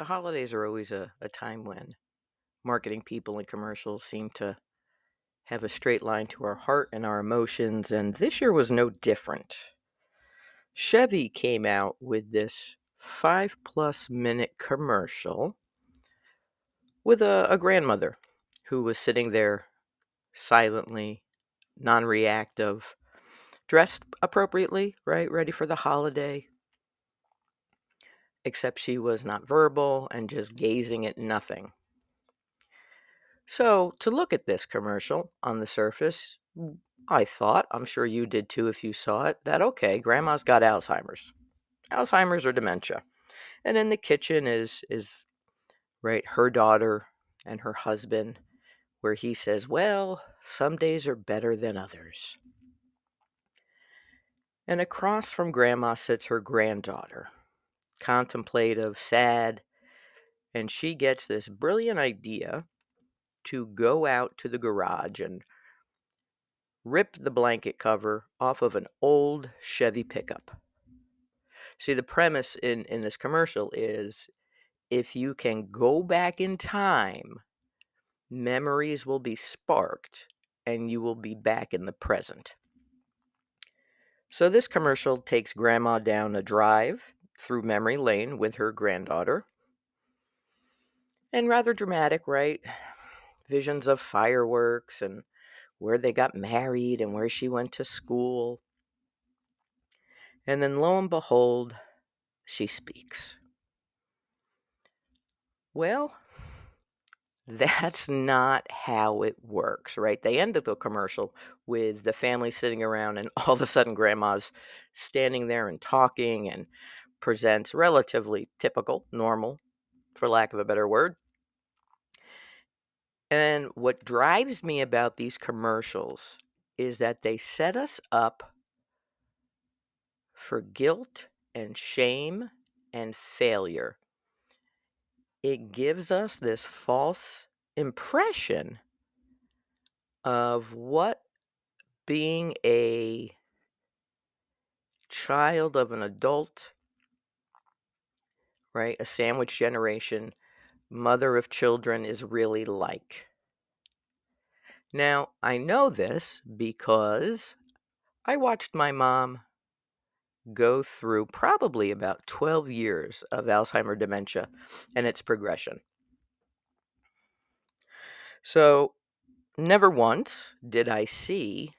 the holidays are always a, a time when marketing people and commercials seem to have a straight line to our heart and our emotions, and this year was no different. Chevy came out with this five plus minute commercial with a, a grandmother who was sitting there silently, non reactive, dressed appropriately, right? Ready for the holiday. Except she was not verbal and just gazing at nothing. So, to look at this commercial on the surface, I thought, I'm sure you did too if you saw it, that okay, grandma's got Alzheimer's. Alzheimer's or dementia. And in the kitchen is is right her daughter and her husband where he says, "Well, some days are better than others." And across from grandma sits her granddaughter, contemplative, sad, and she gets this brilliant idea to go out to the garage and rip the blanket cover off of an old Chevy pickup. See, the premise in, in this commercial is if you can go back in time, memories will be sparked and you will be back in the present. So, this commercial takes grandma down a drive through memory lane with her granddaughter. And rather dramatic, right? Visions of fireworks and where they got married and where she went to school. And then lo and behold, she speaks. Well, that's not how it works, right? They end the commercial with the family sitting around, and all of a sudden, grandma's standing there and talking and presents relatively typical, normal, for lack of a better word, and what drives me about these commercials is that they set us up for guilt and shame and failure. It gives us this false impression of what being a child of an adult, right, a sandwich generation, mother of children is really like. Now, I know this because I watched my mom go through probably about 12 years of Alzheimer dementia and its progression. So, never once did I see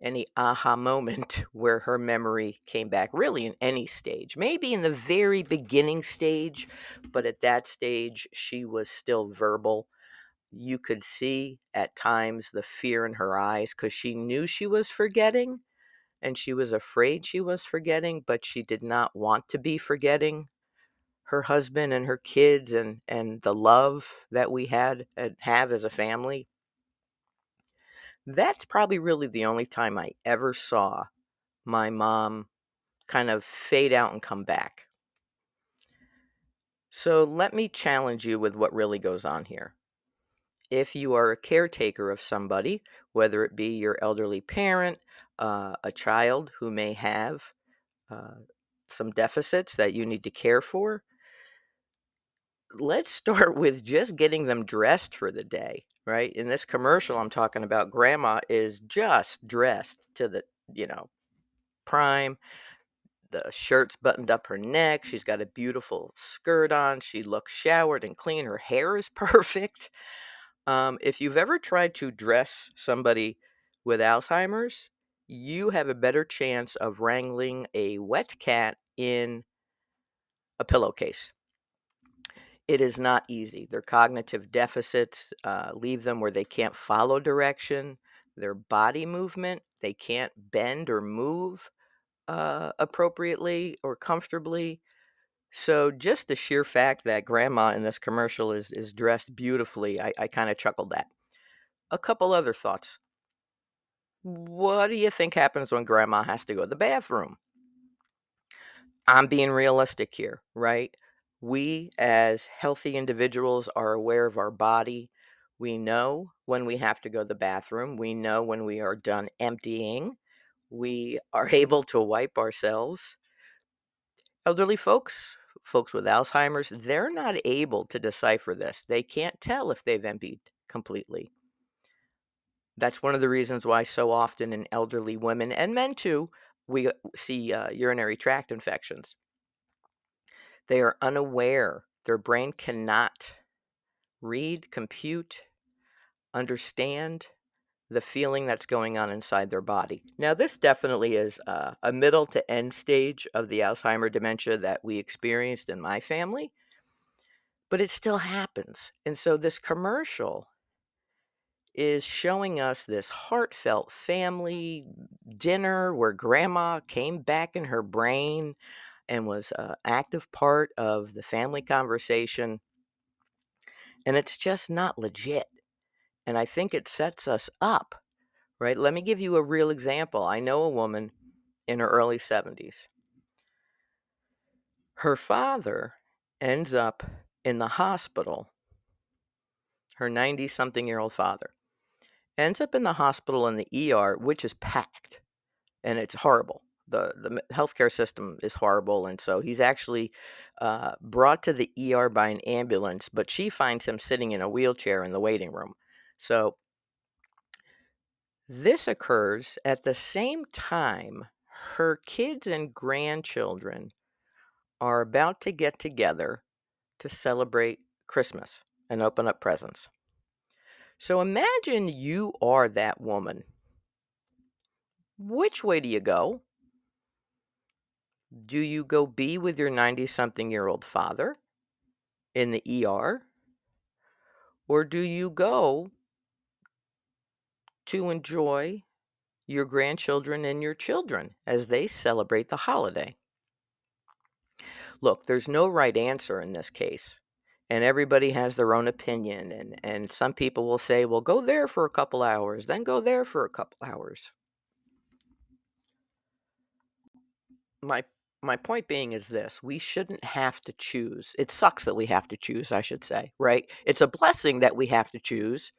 any aha moment where her memory came back, really, in any stage. Maybe in the very beginning stage, but at that stage, she was still verbal. You could see at times the fear in her eyes because she knew she was forgetting and she was afraid she was forgetting, but she did not want to be forgetting her husband and her kids and, and the love that we had and have as a family that's probably really the only time I ever saw my mom kind of fade out and come back. So let me challenge you with what really goes on here. If you are a caretaker of somebody, whether it be your elderly parent, uh, a child who may have uh, some deficits that you need to care for, let's start with just getting them dressed for the day, right? In this commercial I'm talking about, grandma is just dressed to the, you know, prime. The shirt's buttoned up her neck. She's got a beautiful skirt on. She looks showered and clean. Her hair is perfect. Um, if you've ever tried to dress somebody with Alzheimer's, you have a better chance of wrangling a wet cat in a pillowcase it is not easy. Their cognitive deficits uh, leave them where they can't follow direction. Their body movement, they can't bend or move uh, appropriately or comfortably. So just the sheer fact that grandma in this commercial is is dressed beautifully, I, I kind of chuckled at. A couple other thoughts. What do you think happens when grandma has to go to the bathroom? I'm being realistic here, right? We, as healthy individuals, are aware of our body. We know when we have to go to the bathroom. We know when we are done emptying. We are able to wipe ourselves. Elderly folks, folks with Alzheimer's, they're not able to decipher this. They can't tell if they've emptied completely. That's one of the reasons why so often in elderly women and men too, we see uh, urinary tract infections. They are unaware. Their brain cannot read, compute, understand the feeling that's going on inside their body. Now, this definitely is uh, a middle to end stage of the Alzheimer dementia that we experienced in my family, but it still happens. And so, this commercial is showing us this heartfelt family dinner where grandma came back in her brain and was an active part of the family conversation. And it's just not legit. And I think it sets us up, right? Let me give you a real example. I know a woman in her early 70s. Her father ends up in the hospital, her 90 something year old father ends up in the hospital in the ER, which is packed and it's horrible. The, the healthcare system is horrible. And so he's actually uh, brought to the ER by an ambulance, but she finds him sitting in a wheelchair in the waiting room. So this occurs at the same time her kids and grandchildren are about to get together to celebrate Christmas and open up presents. So imagine you are that woman. Which way do you go? Do you go be with your 90 something year old father in the ER? Or do you go to enjoy your grandchildren and your children as they celebrate the holiday. Look, there's no right answer in this case, and everybody has their own opinion. And, and some people will say, well, go there for a couple hours, then go there for a couple hours. My my point being is this we shouldn't have to choose. It sucks that we have to choose, I should say, right? It's a blessing that we have to choose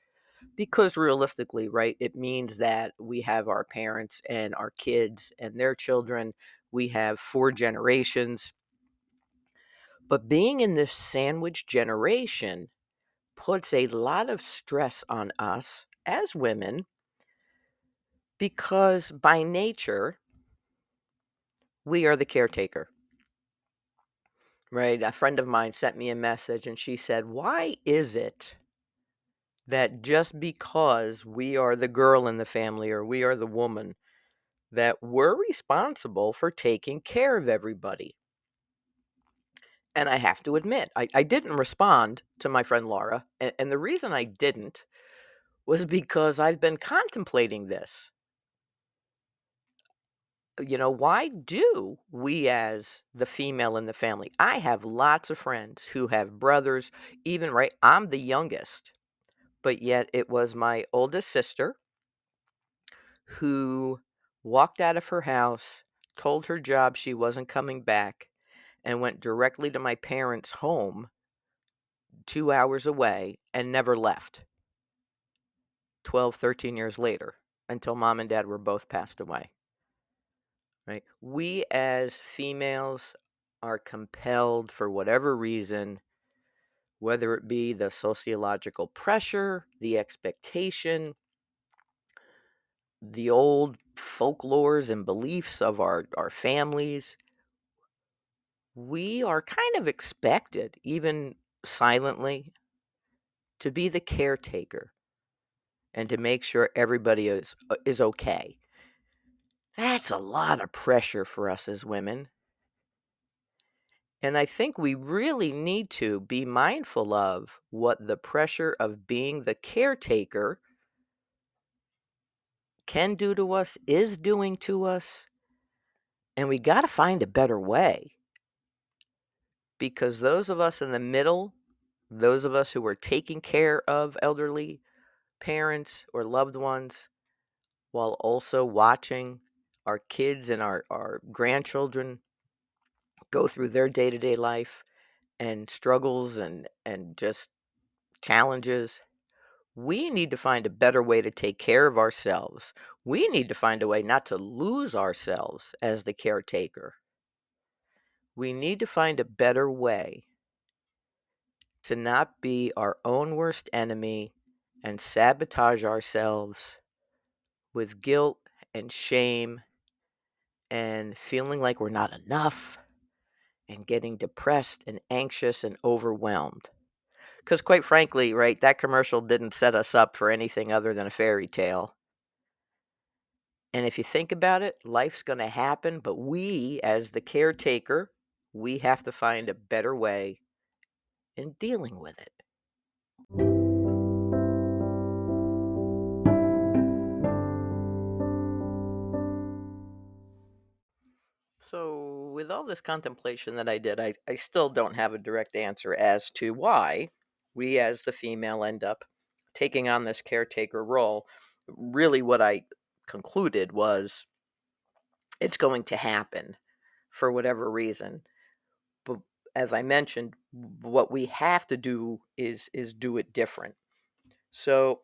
because realistically, right, it means that we have our parents and our kids and their children. We have four generations. But being in this sandwich generation puts a lot of stress on us as women because by nature, we are the caretaker. Right? A friend of mine sent me a message and she said, Why is it that just because we are the girl in the family or we are the woman, that we're responsible for taking care of everybody. And I have to admit, I, I didn't respond to my friend Laura. And, and the reason I didn't was because I've been contemplating this. You know, why do we, as the female in the family, I have lots of friends who have brothers, even right, I'm the youngest but yet it was my oldest sister who walked out of her house, told her job she wasn't coming back, and went directly to my parents' home two hours away and never left 12, 13 years later until mom and dad were both passed away. Right? We as females are compelled for whatever reason whether it be the sociological pressure, the expectation, the old folklores and beliefs of our, our families, we are kind of expected, even silently, to be the caretaker and to make sure everybody is, uh, is okay. That's a lot of pressure for us as women. And I think we really need to be mindful of what the pressure of being the caretaker can do to us, is doing to us. And we got to find a better way. Because those of us in the middle, those of us who are taking care of elderly parents or loved ones, while also watching our kids and our, our grandchildren go through their day-to-day life and struggles and and just challenges we need to find a better way to take care of ourselves. We need to find a way not to lose ourselves as the caretaker. We need to find a better way to not be our own worst enemy and sabotage ourselves with guilt and shame and feeling like we're not enough and getting depressed and anxious and overwhelmed. Because, quite frankly, right, that commercial didn't set us up for anything other than a fairy tale. And if you think about it, life's going to happen, but we, as the caretaker, we have to find a better way in dealing with it. So, with all this contemplation that I did, I, I still don't have a direct answer as to why we, as the female, end up taking on this caretaker role. Really, what I concluded was it's going to happen for whatever reason. But as I mentioned, what we have to do is is do it different. So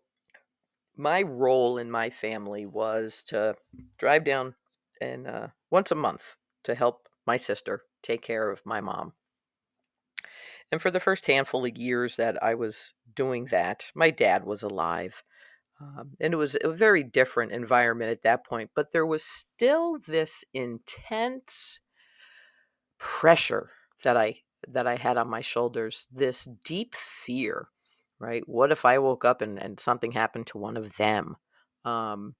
my role in my family was to drive down and uh, once a month to help my sister take care of my mom. And for the first handful of years that I was doing that, my dad was alive. Um, and it was a very different environment at that point, but there was still this intense pressure that I that I had on my shoulders, this deep fear, right? What if I woke up and, and something happened to one of them? Um,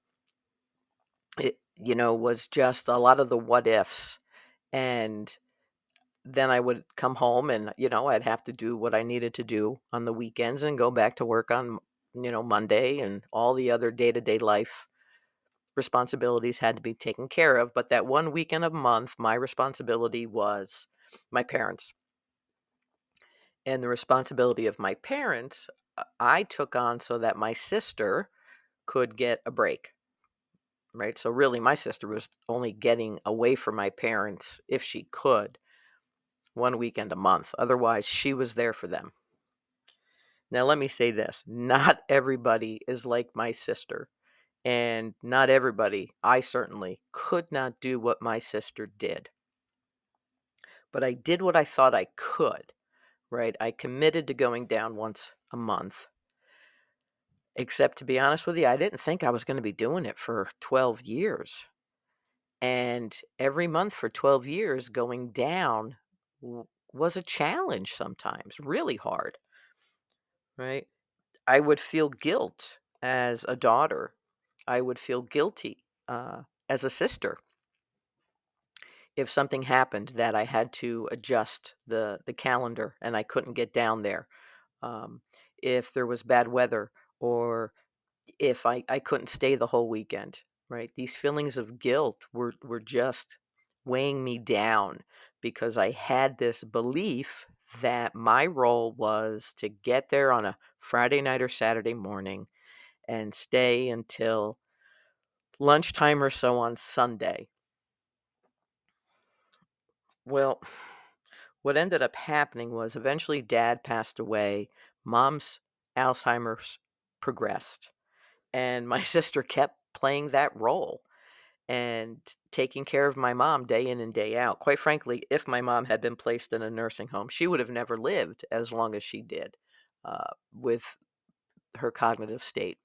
it, you know, was just a lot of the what ifs. And then I would come home and, you know, I'd have to do what I needed to do on the weekends and go back to work on, you know, Monday and all the other day to day life responsibilities had to be taken care of. But that one weekend a month, my responsibility was my parents. And the responsibility of my parents, uh, I took on so that my sister could get a break. Right. So, really, my sister was only getting away from my parents if she could one weekend a month. Otherwise, she was there for them. Now, let me say this not everybody is like my sister. And not everybody, I certainly, could not do what my sister did. But I did what I thought I could, right? I committed to going down once a month. Except to be honest with you, I didn't think I was going to be doing it for 12 years. And every month for 12 years, going down was a challenge sometimes, really hard, right? I would feel guilt as a daughter. I would feel guilty uh, as a sister if something happened that I had to adjust the the calendar and I couldn't get down there. Um, if there was bad weather or if I, I couldn't stay the whole weekend, right? These feelings of guilt were, were just weighing me down because I had this belief that my role was to get there on a Friday night or Saturday morning and stay until lunchtime or so on Sunday. Well, what ended up happening was eventually dad passed away, mom's Alzheimer's progressed, and my sister kept playing that role and taking care of my mom day in and day out. Quite frankly, if my mom had been placed in a nursing home, she would have never lived as long as she did uh, with her cognitive state.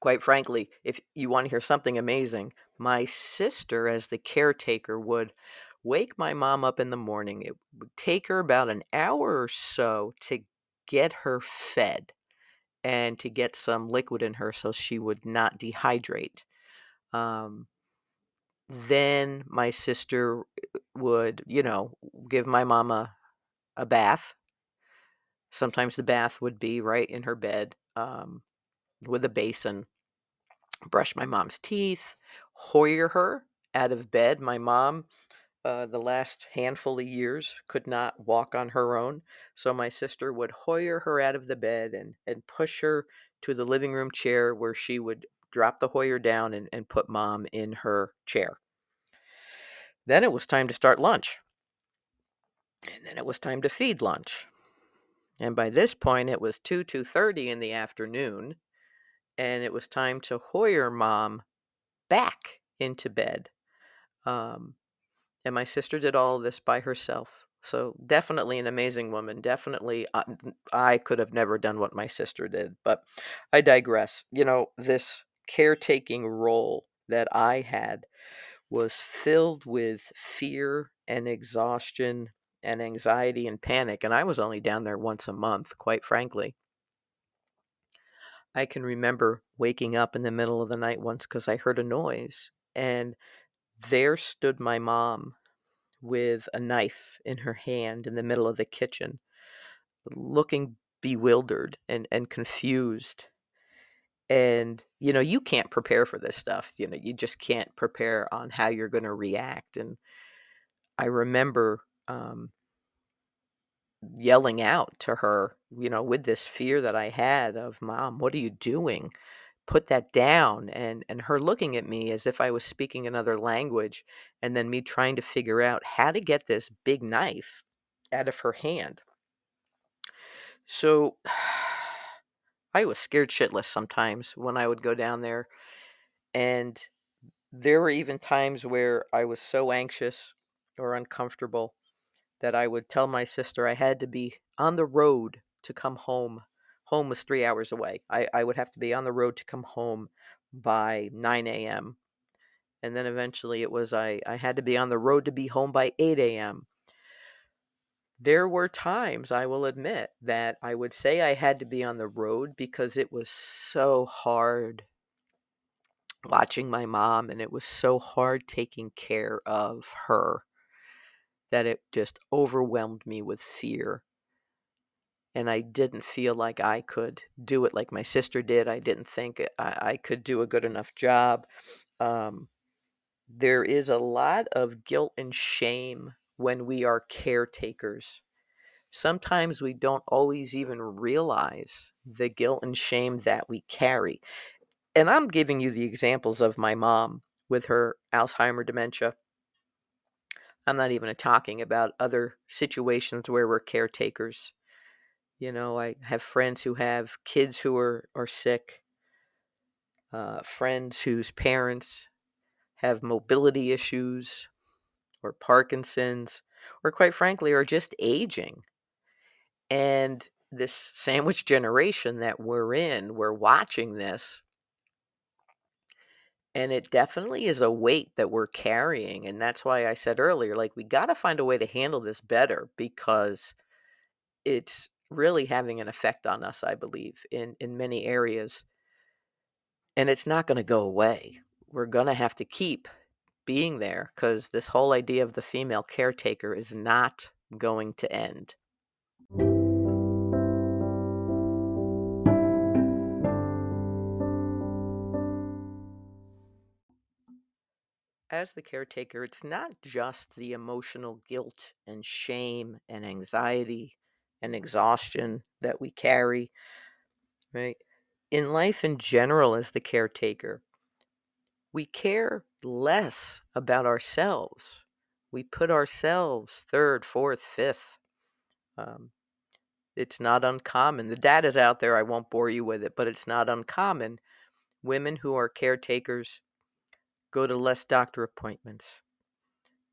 Quite frankly, if you want to hear something amazing, my sister, as the caretaker, would wake my mom up in the morning. It would take her about an hour or so to get her fed and to get some liquid in her so she would not dehydrate. Um, then my sister would, you know, give my mama a bath. Sometimes the bath would be right in her bed um, with a basin. Brush my mom's teeth, Hoyer her out of bed. My mom, uh, the last handful of years, could not walk on her own. So my sister would Hoyer her out of the bed and, and push her to the living room chair where she would drop the Hoyer down and, and put mom in her chair. Then it was time to start lunch. And then it was time to feed lunch. And by this point it was 2 2:30 in the afternoon and it was time to Hoyer mom back into bed. Um, and my sister did all this by herself. So definitely an amazing woman. Definitely, I, n- I could have never done what my sister did. But I digress. You know, this caretaking role that I had was filled with fear and exhaustion and anxiety and panic. And I was only down there once a month, quite frankly. I can remember waking up in the middle of the night once because I heard a noise, and there stood my mom with a knife in her hand in the middle of the kitchen, looking bewildered and, and confused. And, you know, you can't prepare for this stuff. You know, you just can't prepare on how you're going to react. And I remember um, yelling out to her, you know, with this fear that I had of, Mom, what are you doing? Put that down. And, and her looking at me as if I was speaking another language, and then me trying to figure out how to get this big knife out of her hand. So I was scared shitless sometimes when I would go down there. And there were even times where I was so anxious or uncomfortable that I would tell my sister I had to be on the road to come home. Home was three hours away. I, I would have to be on the road to come home by 9 a.m. And then eventually it was I, I had to be on the road to be home by 8 a.m. There were times, I will admit, that I would say I had to be on the road because it was so hard watching my mom and it was so hard taking care of her that it just overwhelmed me with fear. And I didn't feel like I could do it like my sister did. I didn't think I, I could do a good enough job. Um, there is a lot of guilt and shame when we are caretakers. Sometimes we don't always even realize the guilt and shame that we carry. And I'm giving you the examples of my mom with her Alzheimer dementia. I'm not even talking about other situations where we're caretakers. You know, I have friends who have kids who are, are sick, uh, friends whose parents have mobility issues or Parkinson's, or quite frankly, are just aging. And this sandwich generation that we're in, we're watching this. And it definitely is a weight that we're carrying. And that's why I said earlier, like, we got to find a way to handle this better because it's really having an effect on us, I believe, in, in many areas. And it's not going to go away. We're going to have to keep being there because this whole idea of the female caretaker is not going to end. As the caretaker, it's not just the emotional guilt and shame and anxiety and exhaustion that we carry, right? In life in general, as the caretaker, we care less about ourselves. We put ourselves third, fourth, fifth. Um, it's not uncommon. The data's out there. I won't bore you with it, but it's not uncommon. Women who are caretakers go to less doctor appointments,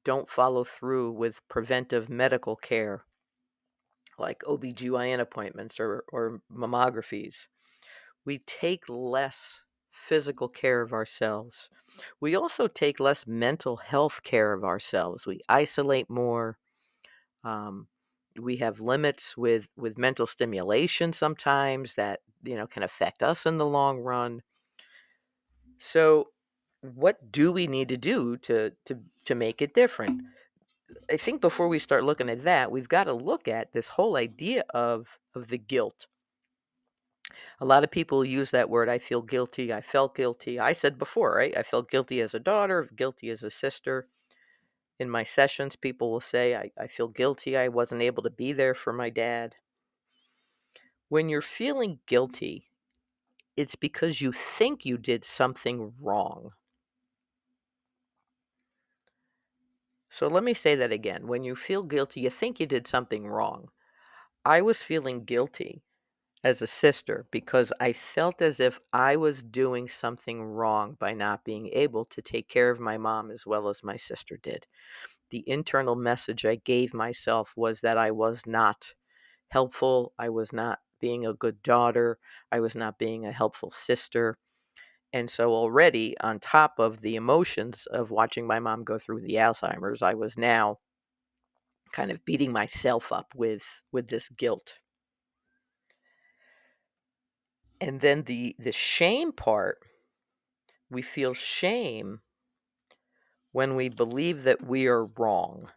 don't follow through with preventive medical care like OBGYN appointments or, or mammographies. We take less physical care of ourselves. We also take less mental health care of ourselves. We isolate more. Um, we have limits with with mental stimulation sometimes that you know can affect us in the long run. So, what do we need to do to to to make it different? I think before we start looking at that, we've got to look at this whole idea of of the guilt a lot of people use that word, I feel guilty, I felt guilty. I said before, right? I felt guilty as a daughter, guilty as a sister. In my sessions, people will say, I, I feel guilty, I wasn't able to be there for my dad. When you're feeling guilty, it's because you think you did something wrong. So let me say that again. When you feel guilty, you think you did something wrong. I was feeling guilty as a sister because I felt as if I was doing something wrong by not being able to take care of my mom as well as my sister did. The internal message I gave myself was that I was not helpful, I was not being a good daughter, I was not being a helpful sister. And so, already on top of the emotions of watching my mom go through the Alzheimer's, I was now kind of beating myself up with with this guilt. And then the the shame part, we feel shame when we believe that we are wrong.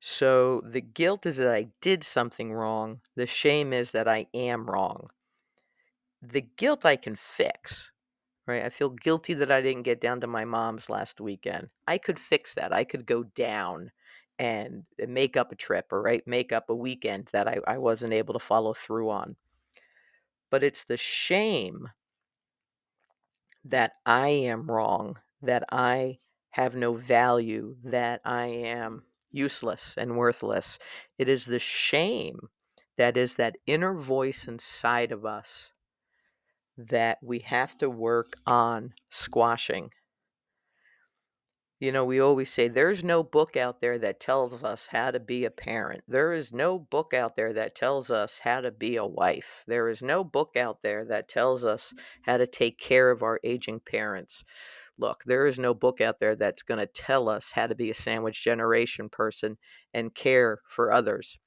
So the guilt is that I did something wrong. The shame is that I am wrong. The guilt I can fix, right? I feel guilty that I didn't get down to my mom's last weekend. I could fix that. I could go down and uh, make up a trip or right make up a weekend that I, I wasn't able to follow through on. But it's the shame that I am wrong, that I have no value, that I am useless and worthless. It is the shame that is that inner voice inside of us that we have to work on squashing. You know, we always say there's no book out there that tells us how to be a parent. There is no book out there that tells us how to be a wife. There is no book out there that tells us how to take care of our aging parents. Look, there is no book out there that's going to tell us how to be a sandwich generation person and care for others.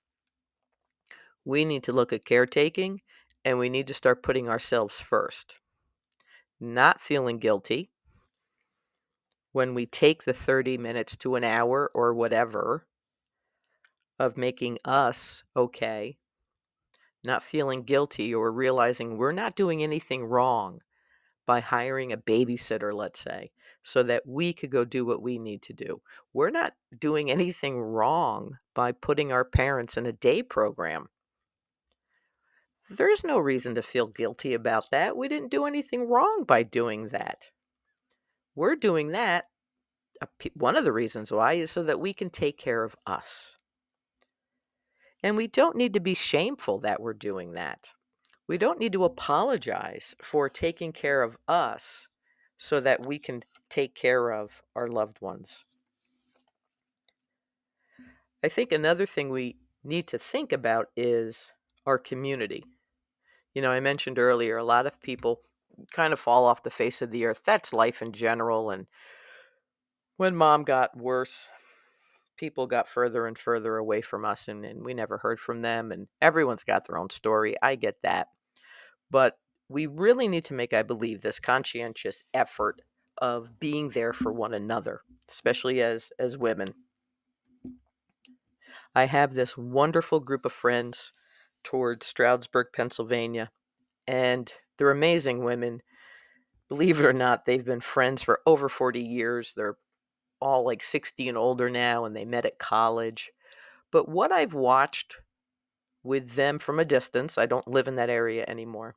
We need to look at caretaking and we need to start putting ourselves first. Not feeling guilty when we take the 30 minutes to an hour or whatever of making us okay, not feeling guilty or realizing we're not doing anything wrong by hiring a babysitter, let's say, so that we could go do what we need to do. We're not doing anything wrong by putting our parents in a day program. There's no reason to feel guilty about that. We didn't do anything wrong by doing that. We're doing that. One of the reasons why is so that we can take care of us. And we don't need to be shameful that we're doing that. We don't need to apologize for taking care of us so that we can take care of our loved ones. I think another thing we need to think about is our community. You know, I mentioned earlier, a lot of people kind of fall off the face of the earth. That's life in general. And when mom got worse, people got further and further away from us, and, and we never heard from them. And everyone's got their own story. I get that. But we really need to make, I believe, this conscientious effort of being there for one another, especially as as women. I have this wonderful group of friends towards Stroudsburg, Pennsylvania, and they're amazing women. Believe it or not, they've been friends for over 40 years. They're all like 60 and older now, and they met at college. But what I've watched with them from a distance, I don't live in that area anymore.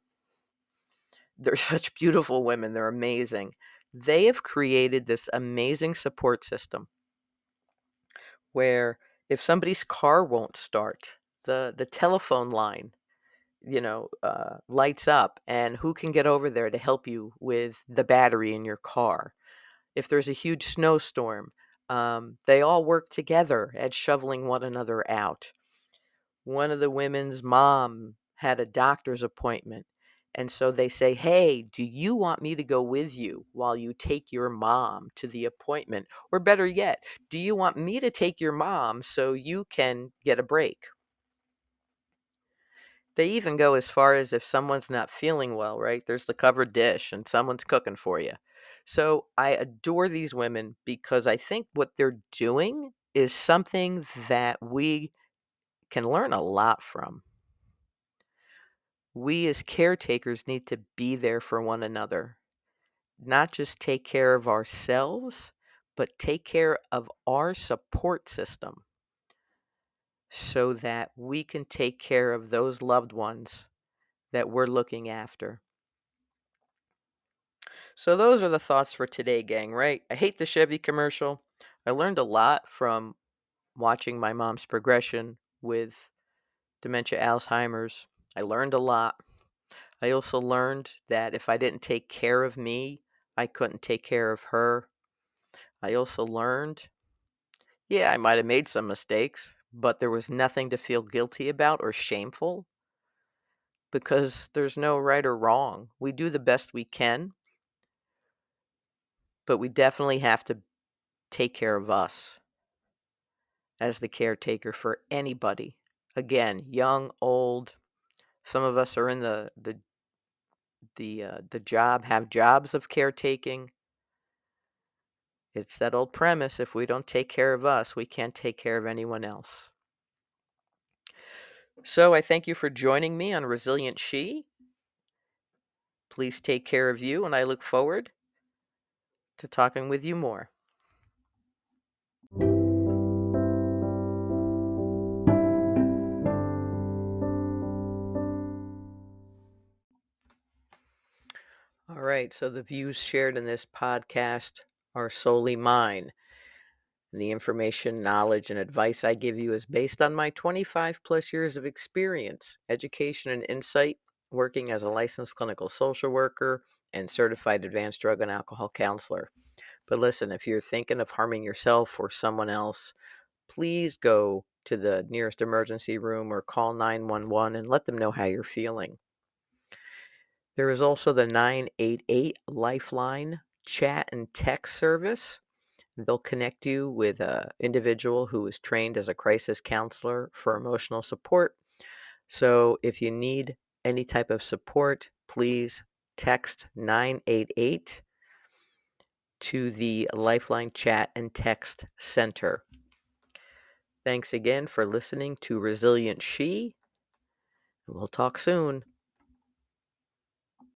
They're such beautiful women, they're amazing. They have created this amazing support system where if somebody's car won't start, the, the telephone line you know, uh, lights up, and who can get over there to help you with the battery in your car? If there's a huge snowstorm, um, they all work together at shoveling one another out. One of the women's mom had a doctor's appointment, and so they say, Hey, do you want me to go with you while you take your mom to the appointment? Or better yet, do you want me to take your mom so you can get a break? They even go as far as if someone's not feeling well, right? There's the covered dish and someone's cooking for you. So I adore these women because I think what they're doing is something that we can learn a lot from. We as caretakers need to be there for one another, not just take care of ourselves, but take care of our support system so that we can take care of those loved ones that we're looking after. So, those are the thoughts for today, gang, right? I hate the Chevy commercial. I learned a lot from watching my mom's progression with dementia, Alzheimer's. I learned a lot. I also learned that if I didn't take care of me, I couldn't take care of her. I also learned, yeah, I might have made some mistakes, but there was nothing to feel guilty about or shameful because there's no right or wrong. We do the best we can, but we definitely have to take care of us as the caretaker for anybody. Again, young, old. Some of us are in the the the uh, the job have jobs of caretaking. It's that old premise: if we don't take care of us, we can't take care of anyone else. So I thank you for joining me on Resilient She. Please take care of you, and I look forward to talking with you more. All right, so the views shared in this podcast are solely mine. And the information, knowledge, and advice I give you is based on my 25 plus years of experience, education, and insight working as a licensed clinical social worker and certified advanced drug and alcohol counselor. But listen, if you're thinking of harming yourself or someone else, please go to the nearest emergency room or call 911 and let them know how you're feeling. There is also the 988 Lifeline chat and text service. They'll connect you with an individual who is trained as a crisis counselor for emotional support. So if you need any type of support, please text 988 to the Lifeline Chat and Text Center. Thanks again for listening to Resilient She. We'll talk soon.